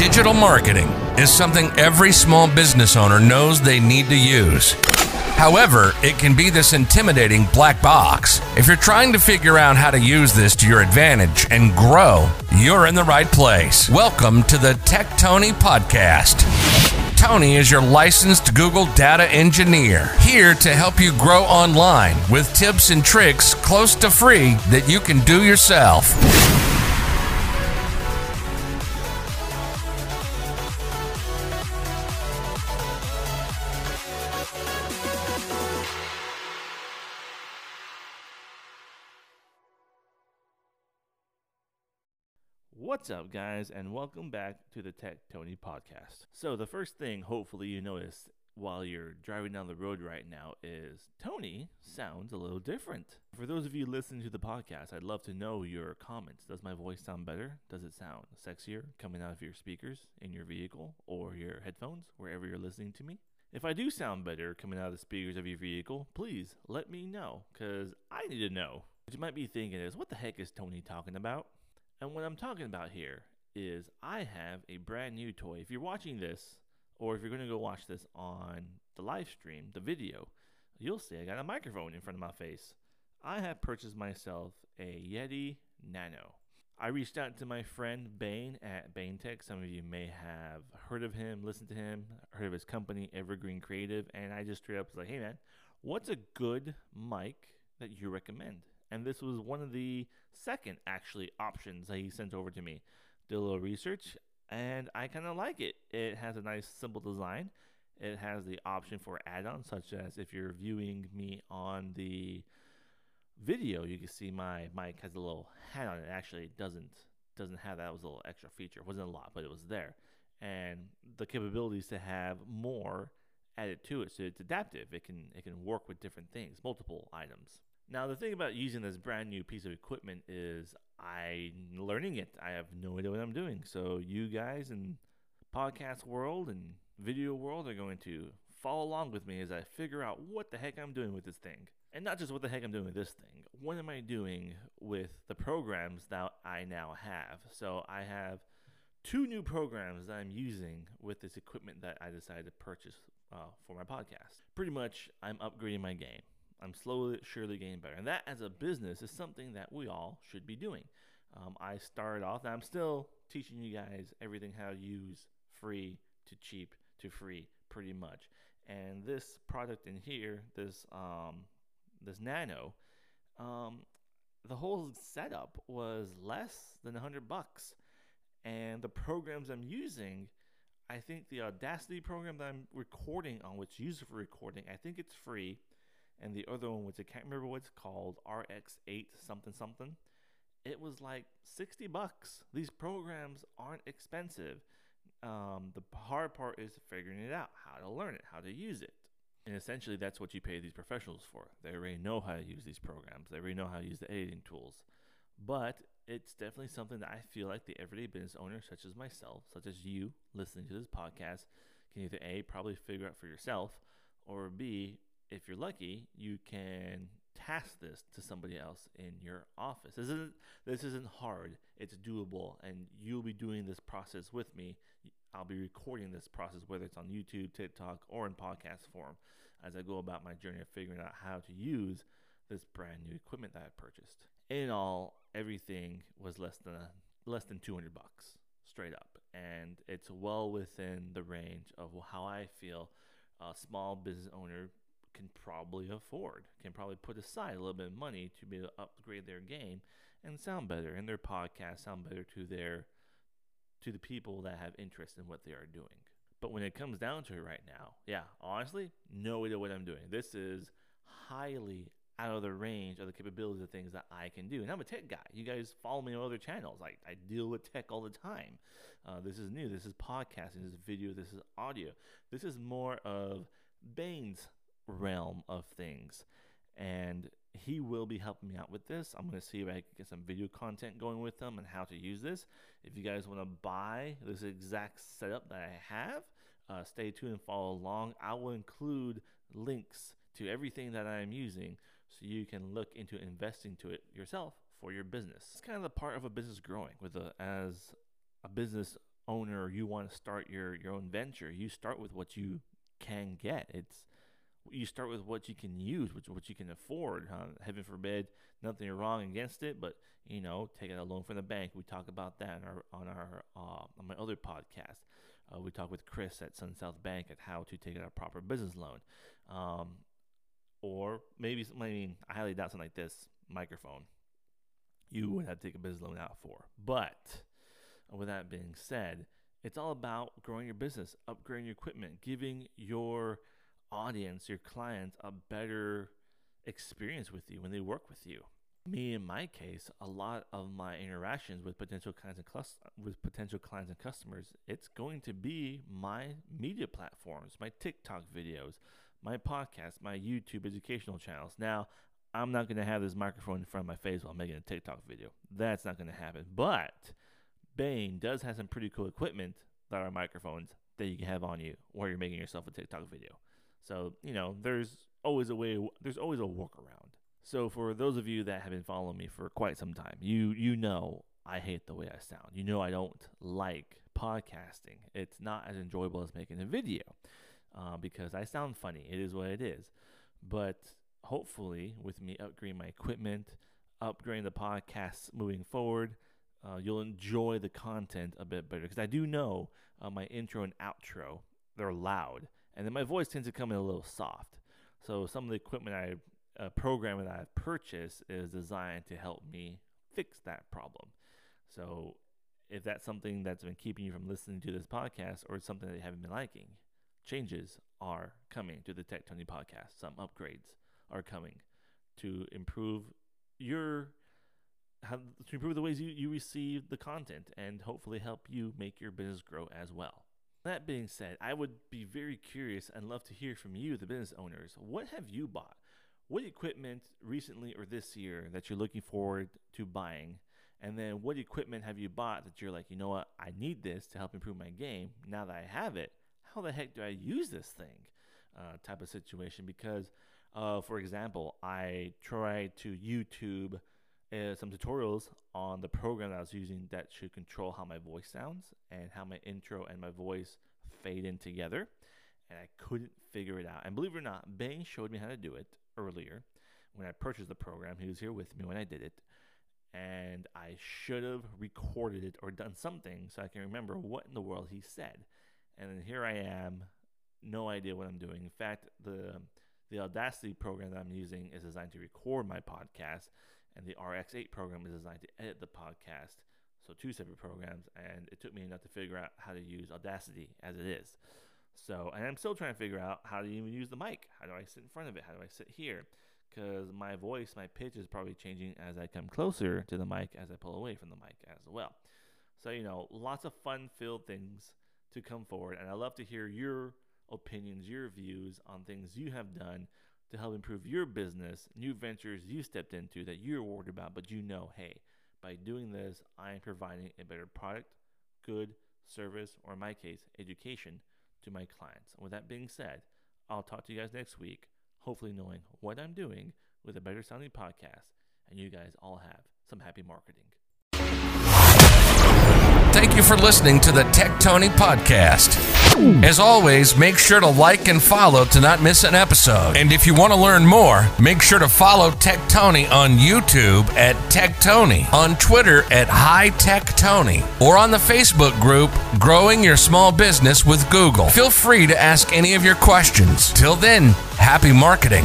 Digital marketing is something every small business owner knows they need to use. However, it can be this intimidating black box. If you're trying to figure out how to use this to your advantage and grow, you're in the right place. Welcome to the Tec Tony Podcast. Tony is your licensed Google data engineer, here to help you grow online with tips and tricks close to free that you can do yourself. What's up, guys, and welcome back to the Tec Tony podcast. So, the first thing hopefully you notice while you're driving down the road right now is Tony sounds a little different. For those of you listening to the podcast, I'd love to know your comments. Does my voice sound better? Does it sound sexier coming out of your speakers in your vehicle or your headphones, wherever you're listening to me? If I do sound better coming out of the speakers of your vehicle, please let me know, because I need to know. What you might be thinking is, what the heck is Tony talking about? And what I'm talking about here is I have a brand new toy. If you're watching this, or if you're going to go watch this on the live stream, the video, you'll see I got a microphone in front of my face. I have purchased myself a Yeti Nano. I reached out to my friend Bain at Bain Tech. Some of you may have heard of him, listened to him, heard of his company, Evergreen Creative, and I just straight up was like, hey man, what's a good mic that you recommend? And this was one of the second actually options that he sent over to me. Did a little research and I kind of like it. It has a nice simple design. It has the option for add-ons such as if you're viewing me on the video, you can see my mic has a little hat on it. Actually, it doesn't doesn't have that. It was a little extra feature. It wasn't a lot, but it was there. And the capabilities to have more added to it, so it's adaptive. It can it can work with different things, multiple items. Now, the thing about using this brand new piece of equipment is I'm learning it. I have no idea what I'm doing. So, you guys in podcast world and video world are going to follow along with me as I figure out what the heck I'm doing with this thing. And not just what the heck I'm doing with this thing, what am I doing with the programs that I now have? So, I have two new programs that I'm using with this equipment that I decided to purchase uh, for my podcast. Pretty much, I'm upgrading my game. I'm slowly, surely getting better. And that, as a business, is something that we all should be doing. Um, I started off, and I'm still teaching you guys everything how to use free to cheap to free, pretty much. And this product in here, this um, this Nano, um, the whole setup was less than a hundred bucks, and the programs I'm using. I think the Audacity program that I'm recording on, which used for recording, I think it's free and the other one, which I can't remember what it's called, RX8 something something. It was like 60 bucks. These programs aren't expensive. Um, the hard part is figuring it out, how to learn it, how to use it. And essentially, that's what you pay these professionals for. They already know how to use these programs, they already know how to use the editing tools. But it's definitely something that I feel like the everyday business owner, such as myself, such as you listening to this podcast, can either A, probably figure out for yourself, or B, if you're lucky, you can task this to somebody else in your office. This isn't this isn't hard. It's doable, and you'll be doing this process with me. I'll be recording this process, whether it's on YouTube, TikTok, or in podcast form, as I go about my journey of figuring out how to use this brand new equipment that I purchased. In all, everything was less than a, less than 200 bucks, straight up, and it's well within the range of how I feel a small business owner can probably afford, can probably put aside a little bit of money to be able to upgrade their game and sound better and their podcast sound better to their to the people that have interest in what they are doing. But when it comes down to it right now, yeah, honestly, no idea what I'm doing. This is highly out of the range of the capabilities of things that I can do. And I'm a tech guy. You guys follow me on other channels. I, I deal with tech all the time. Uh, this is new. This is podcasting. This is video. This is audio. This is more of Bain's realm of things. And he will be helping me out with this. I'm going to see if I can get some video content going with them and how to use this. If you guys want to buy this exact setup that I have, uh, stay tuned and follow along. I will include links to everything that I'm using so you can look into investing to it yourself for your business. It's kind of the part of a business growing with a, as a business owner you want to start your your own venture, you start with what you can get. It's you start with what you can use, which what you can afford. Huh? Heaven forbid, nothing wrong against it, but you know, taking a loan from the bank. We talk about that on our on our uh, on my other podcast. Uh, we talk with Chris at Sun South Bank at how to take out a proper business loan, um, or maybe I mean I highly doubt something like this microphone. You would have to take a business loan out for, but with that being said, it's all about growing your business, upgrading your equipment, giving your audience, your clients, a better experience with you when they work with you. Me, in my case, a lot of my interactions with potential clients and with potential clients and customers, it's going to be my media platforms, my TikTok videos, my podcast, my YouTube educational channels. Now, I'm not going to have this microphone in front of my face while making a TikTok video. That's not going to happen. But Bane does have some pretty cool equipment that are microphones that you can have on you while you're making yourself a TikTok video. So, you know, there's always a way, there's always a workaround. So, for those of you that have been following me for quite some time, you you know I hate the way I sound. You know I don't like podcasting. It's not as enjoyable as making a video uh, because I sound funny. It is what it is. But hopefully, with me upgrading my equipment, upgrading the podcasts moving forward, uh, you'll enjoy the content a bit better. Because I do know uh, my intro and outro, they're loud and then my voice tends to come in a little soft. So some of the equipment I uh, programming that I've purchased is designed to help me fix that problem. So if that's something that's been keeping you from listening to this podcast or something that you haven't been liking, changes are coming to the Tec Tony podcast. Some upgrades are coming to improve your how, to improve the ways you, you receive the content and hopefully help you make your business grow as well. That being said, I would be very curious and love to hear from you, the business owners. What have you bought? What equipment recently or this year that you're looking forward to buying? And then what equipment have you bought that you're like, you know what, I need this to help improve my game. Now that I have it, how the heck do I use this thing? Uh, type of situation. Because, uh, for example, I tried to YouTube uh, some tutorials on the program that I was using that should control how my voice sounds and how my intro and my voice fade in together. And I couldn't figure it out. And believe it or not, Bane showed me how to do it earlier when I purchased the program. He was here with me when I did it. And I should have recorded it or done something so I can remember what in the world he said. And then here I am, no idea what I'm doing. In fact, the the Audacity program that I'm using is designed to record my podcast and the RX8 program is designed to edit the podcast. So two separate programs, and it took me enough to figure out how to use Audacity as it is. So, and I'm still trying to figure out how to even use the mic. How do I sit in front of it? How do I sit here? Because my voice, my pitch is probably changing as I come closer to the mic, as I pull away from the mic as well. So, you know, lots of fun filled things to come forward. And I love to hear your opinions, your views on things you have done to help improve your business, new ventures you stepped into that you're worried about, but you know, hey, by doing this, I am providing a better product, good, service, or in my case, education to my clients. With that being said, I'll talk to you guys next week, hopefully knowing what I'm doing with a better sounding podcast, and you guys all have some happy marketing. Thank you for listening to the Tec Tony podcast. As always, make sure to like and follow to not miss an episode. And if you want to learn more, make sure to follow Tec Tony on YouTube at Tec Tony, on Twitter at High Tech Tony, or on the Facebook group Growing Your Small Business with Google. Feel free to ask any of your questions. Till then, happy marketing.